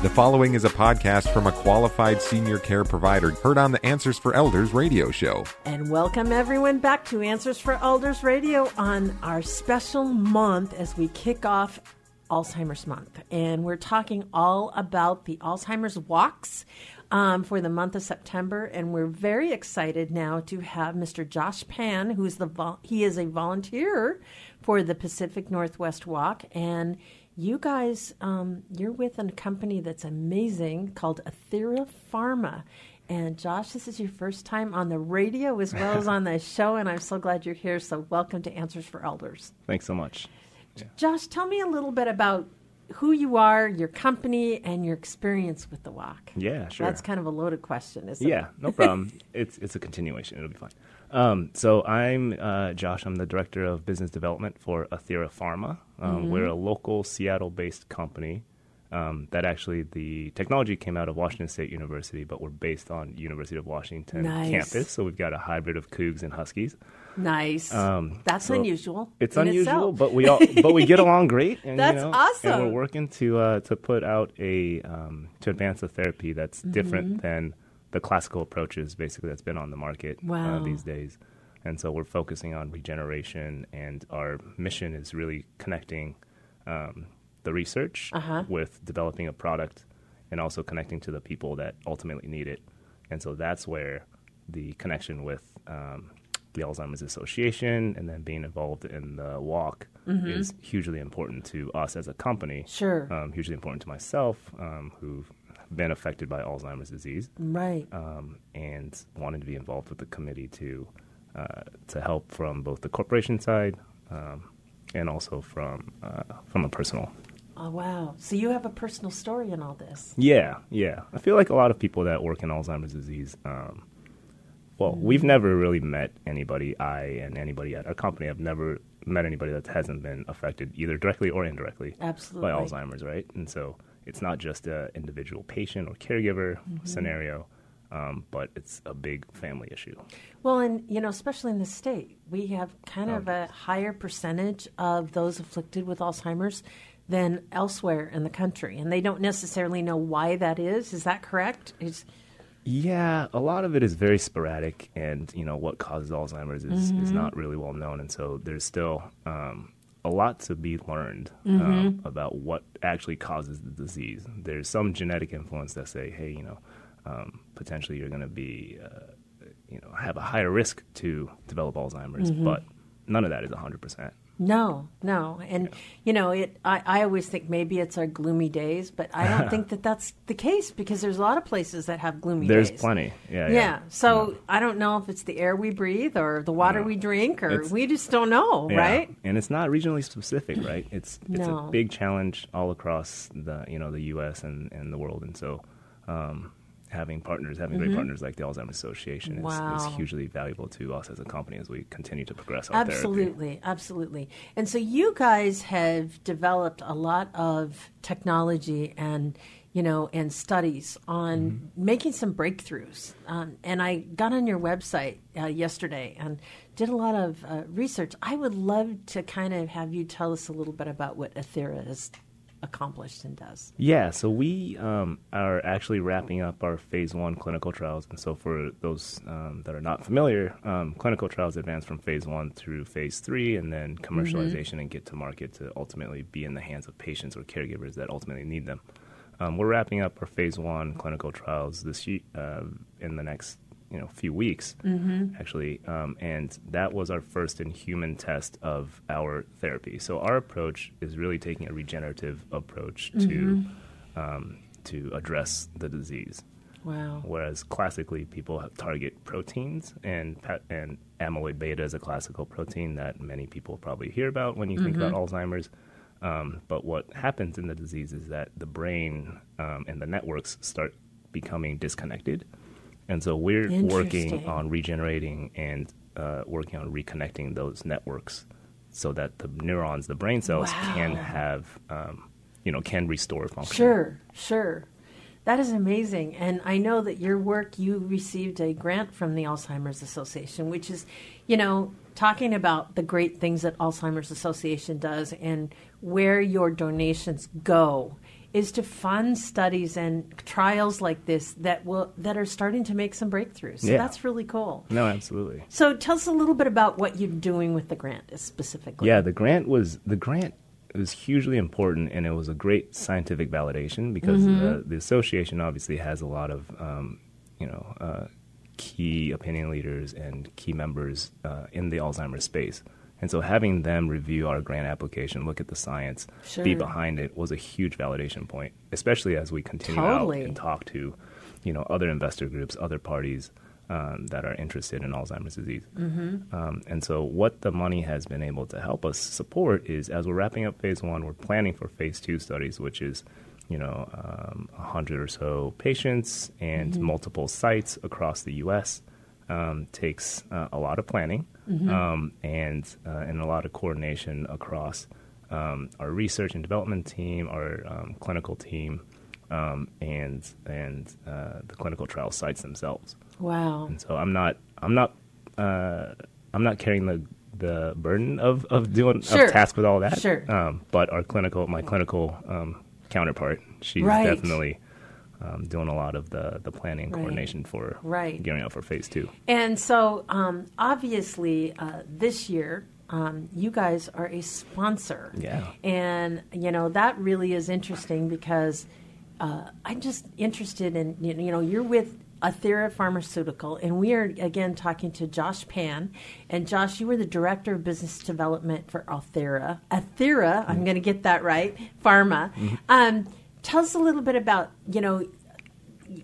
The following is a podcast from a qualified senior care provider heard on the Answers for Elders radio show. And welcome everyone back to Answers for Elders Radio on our special month as we kick off Alzheimer's Month. And we're talking all about the Alzheimer's walks um, for the month of September. And we're very excited now to have Mr. Josh Pan, who's the he is a volunteer for the Pacific Northwest Walk. And you guys, um, you're with a company that's amazing called Athira Pharma. And Josh, this is your first time on the radio as well as on the show, and I'm so glad you're here. So, welcome to Answers for Elders. Thanks so much. Yeah. Josh, tell me a little bit about who you are, your company, and your experience with the walk. Yeah, sure. That's kind of a loaded question, isn't yeah, it? Yeah, no problem. it's it's a continuation. It'll be fine. Um, so I'm uh, Josh. I'm the director of business development for Athira Pharma. Um, mm-hmm. We're a local Seattle-based company um, that actually the technology came out of Washington State University, but we're based on University of Washington nice. campus. So we've got a hybrid of Cougs and Huskies. Nice. Um, That's so unusual. It's unusual, itself. but we all but we get along great. And, that's you know, awesome. And we're working to uh, to put out a um, to advance a therapy that's mm-hmm. different than the classical approaches, basically that's been on the market uh, wow. uh, these days. And so we're focusing on regeneration, and our mission is really connecting um, the research uh-huh. with developing a product and also connecting to the people that ultimately need it. And so that's where the connection with um, the Alzheimer's Association and then being involved in the walk mm-hmm. is hugely important to us as a company. Sure. Um, hugely important to myself, um, who've been affected by Alzheimer's disease. Right. Um, and wanted to be involved with the committee to uh, to help from both the corporation side um, and also from uh, from a personal. Oh wow! So you have a personal story in all this. Yeah, yeah. I feel like a lot of people that work in Alzheimer's disease. Um, well, mm-hmm. we've never really met anybody. I and anybody at our company have never met anybody that hasn't been affected either directly or indirectly Absolutely. by Alzheimer's, right? And so it's not just an individual patient or caregiver mm-hmm. scenario, um, but it's a big family issue. Well, and you know, especially in the state, we have kind of a higher percentage of those afflicted with Alzheimer's than elsewhere in the country, and they don't necessarily know why that is. Is that correct? Is yeah, a lot of it is very sporadic, and you know what causes Alzheimer's is, mm-hmm. is not really well known, and so there's still um, a lot to be learned mm-hmm. um, about what actually causes the disease. There's some genetic influence that say, hey, you know, um, potentially you're going to be, uh, you know, have a higher risk to develop Alzheimer's, mm-hmm. but none of that is 100%. No, no, and yeah. you know, it. I, I always think maybe it's our gloomy days, but I don't think that that's the case because there's a lot of places that have gloomy there's days. There's plenty, yeah, yeah. Yeah. So I don't know if it's the air we breathe or the water we drink, or it's, we just don't know, yeah. right? And it's not regionally specific, right? It's it's no. a big challenge all across the you know the U.S. and and the world, and so. Um, having partners, having mm-hmm. great partners like the Alzheimer's Association wow. is, is, hugely valuable to us as a company as we continue to progress our absolutely, therapy. Absolutely, And so you guys have developed a lot of technology and you know and studies on mm-hmm. making some breakthroughs. Um, and I got on your website uh, yesterday and did a lot of uh, research. I would love to kind of have you tell us a little bit about what Athira is accomplished and does? Yeah, so we um, are actually wrapping up our phase one clinical trials. And so, for those um, that are not familiar, um, clinical trials advance from phase one through phase three, and then commercialization mm-hmm. and get to market to ultimately be in the hands of patients or caregivers that ultimately need them. Um, we're wrapping up our phase one clinical trials this year, uh, in the next you know few weeks mm-hmm. actually um, and that was our first in human test of our therapy so our approach is really taking a regenerative approach mm-hmm. to um, to address the disease wow whereas classically people have target proteins and and amyloid beta is a classical protein that many people probably hear about when you mm-hmm. think about alzheimer's um, but what happens in the disease is that the brain um, and the networks start becoming disconnected and so we're working on regenerating and uh, working on reconnecting those networks so that the neurons, the brain cells, wow. can have, um, you know, can restore function. Sure, sure. That is amazing. And I know that your work, you received a grant from the Alzheimer's Association, which is, you know, talking about the great things that Alzheimer's Association does and where your donations go is to fund studies and trials like this that will that are starting to make some breakthroughs. So Yeah. that's really cool. No, absolutely. So tell us a little bit about what you're doing with the grant specifically. Yeah, the grant was the grant was hugely important, and it was a great scientific validation because the, the association obviously has a lot of um, you know uh, key opinion leaders and key members uh, in the Alzheimer's space. And so having them review our grant application, look at the science, Sure. be behind it was a huge validation point, especially as we continue Totally. out and talk to, you know, other investor groups, other parties um, that are interested in Alzheimer's disease. Mm-hmm. Um, and so what the money has been able to help us support is as we're wrapping up phase one, we're planning for phase two studies, which is, you know, um, 100 or so patients and multiple sites across the U.S. Um, takes uh, a lot of planning um, and uh, and a lot of coordination across um, our research and development team, our um, clinical team, um, and and uh, the clinical trial sites themselves. Wow. And so I'm not I'm not uh, I'm not carrying the the burden of of doing Sure. of task with all that. Sure. Um, but our clinical my clinical um, counterpart, she's Right. definitely um, doing a lot of the the planning and Right. coordination for Right. gearing up for phase two. And so, um, obviously, uh, this year, um, you guys are a sponsor. Yeah. And, you know, that really is interesting because uh, I'm just interested in, you know, you know, you're with Athira Pharmaceutical, and we are, again, talking to Josh Pan. And, Josh, you were the Director of Business Development for Athira. Athira, I'm going to get that right, Pharma. Um, tell us a little bit about, you know,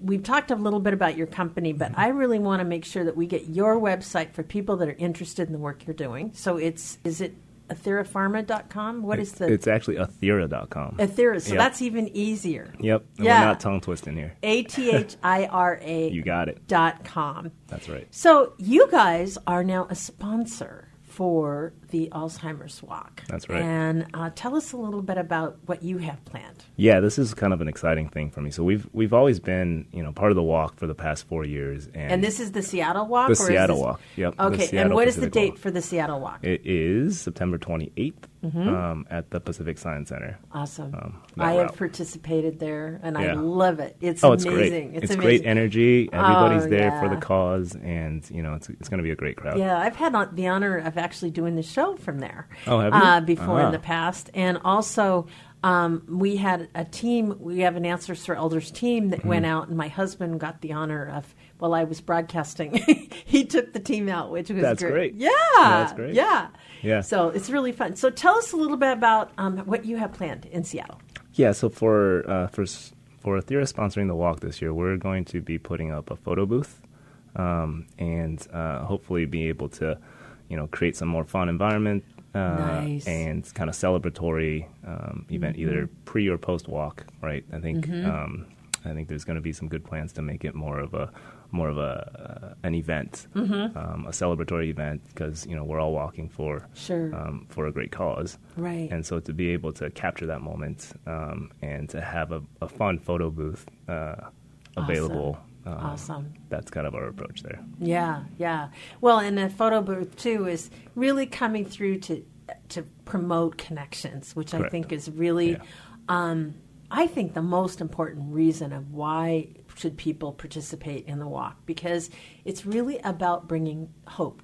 we've talked a little bit about your company, but mm-hmm. I really want to make sure that we get your website for people that are interested in the work you're doing. So it's is it athirapharma.com? What is the It's actually athira.com. Athira? So Yep. that's even easier. Yep. And Yeah. We're not tongue twisting here. A T H I R A You got it. dot com. That's right. So you guys are now a sponsor for the Alzheimer's Walk. That's right. And uh, tell us a little bit about what you have planned. Yeah, this is kind of an exciting thing for me. So we've we've always been, you know, part of the walk for the past four years, and, And this is the Seattle Walk? The or is Seattle this- Walk, yep, Okay, and what is the date Walk. for the Seattle Walk? it is September 28th Mm-hmm. um, at the Pacific Science Center. Awesome. um, I have participated there, and I love it. It's oh, it's amazing. great! It's, great amazing. energy. Everybody's Oh, there for the cause, and you know, it's it's going to be a great crowd. Yeah, I've had the honor of actually doing the show from there. Oh, have you? Uh, before in Ah. the past, and also um, we had a team. We have an Answers for Elders team that Mm-hmm. went out, and my husband got the honor of. While I was broadcasting, he took the team out, which was That's great. Yeah, That's great. Yeah, Yeah. So it's really fun. So tell us a little bit about um, what you have planned in Seattle. Yeah, so for uh, for for Athira sponsoring the walk this year, we're going to be putting up a photo booth, um, and uh, hopefully be able to, you know, create some more fun environment uh, Nice. and kind of celebratory um, event, either pre or post walk. Right? I think um, I think there's going to be some good plans to make it more of a more of a uh, an event, um, a celebratory event, because you know we're all walking for Sure. um, for a great cause. Right. And so to be able to capture that moment um, and to have a, a fun photo booth uh, available, um, Awesome. that's kind of our approach there. Yeah, yeah. Well, and the photo booth too is really coming through to to promote connections, which I think is really, Yeah. um, I think the most important reason of why should people participate in the walk because it's really about bringing hope.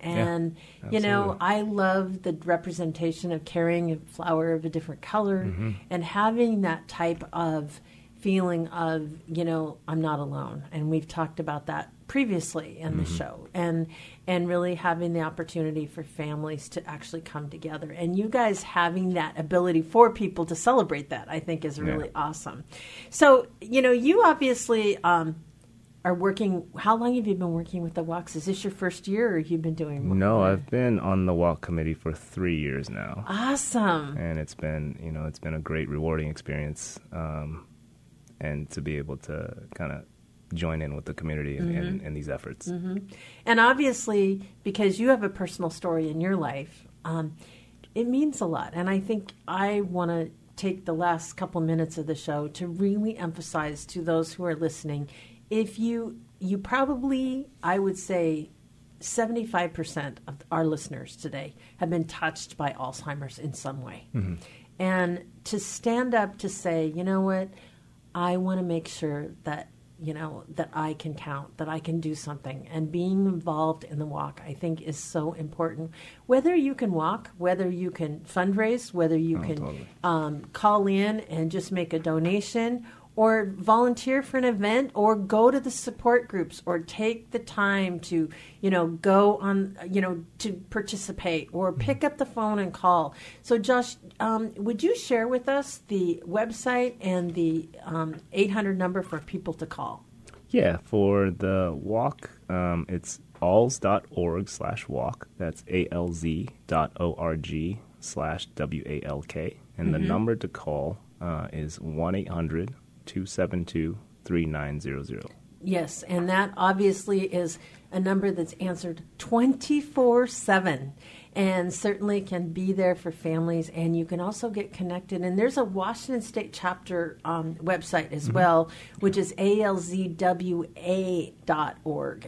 And you know. I love the representation of carrying a flower of a different color Mm-hmm. and having that type of feeling of you know I'm not alone, and we've talked about that previously in the Mm-hmm. show, and and really having the opportunity for families to actually come together, and you guys having that ability for people to celebrate that, I think is really awesome. So you know, you obviously. Um, are working. How long have you been working with the walks? Is this your first year, or you've been doing? more? No, I've been on the walk committee for three years now. Awesome. And it's been, you know, it's been a great, rewarding experience, um, and to be able to kind of join in with the community in, in, in these efforts. Mm-hmm. And obviously, because you have a personal story in your life, um, it means a lot. And I think I want to take the last couple minutes of the show to really emphasize to those who are listening if you, you probably, I would say, 75% of our listeners today have been touched by Alzheimer's in some way. Mm-hmm. and to stand up to say, you know what, I want to make sure that you know that I can count, that I can do something, and being involved in the walk, I think, is so important. Whether you can walk, whether you can fundraise, whether you Oh, can totally. um, call in and just make a donation, or volunteer for an event, or go to the support groups, or take the time to you know go on you know to participate, or pick up the phone and call. So, Josh, um, would you share with us the website and the um, 800 number for people to call? Yeah, for the walk, um, it's alz.org slash walk. That's A-L-Z dot O-R-G slash W-A-L-K. And the number to call uh, is 1-800-272-3900. Yes, and that obviously is a number that's answered 24 7 and certainly can be there for families. And you can also get connected. And there's a Washington State chapter um, website as well, which is alzwa.org.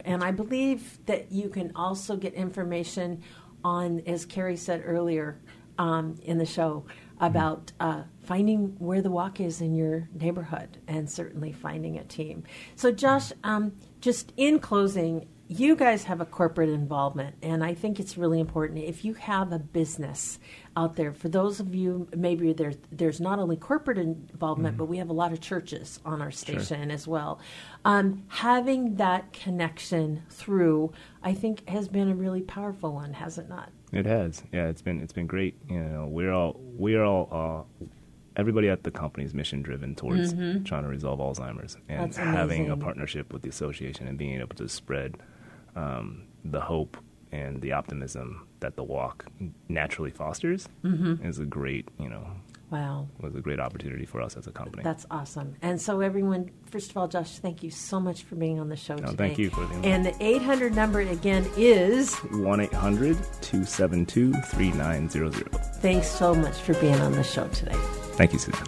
And I believe that you can also get information on, as Carrie said earlier um, in the show, about uh, finding where the walk is in your neighborhood and certainly finding a team. So, Josh, um, just in closing, you guys have a corporate involvement, and I think it's really important. If you have a business out there, for those of you, maybe there's, there's not only corporate involvement, but we have a lot of churches on our station as well. Um, having that connection through, I think, has been a really powerful one, has it not? It has. Yeah, it's been it's been great. You know, we're all we're all uh, everybody at the company is mission driven towards trying to resolve Alzheimer's and having a partnership with the association and being able to spread um, the hope and the optimism that the walk naturally fosters is a great you know Wow. was a great opportunity for us as a company. That's awesome. And so, everyone, first of all, Josh, thank you so much for being on the show No, today. thank you for the And the 800 number again is 1 800 272 3900. thanks so much for being on the show today. Thank you, Susan.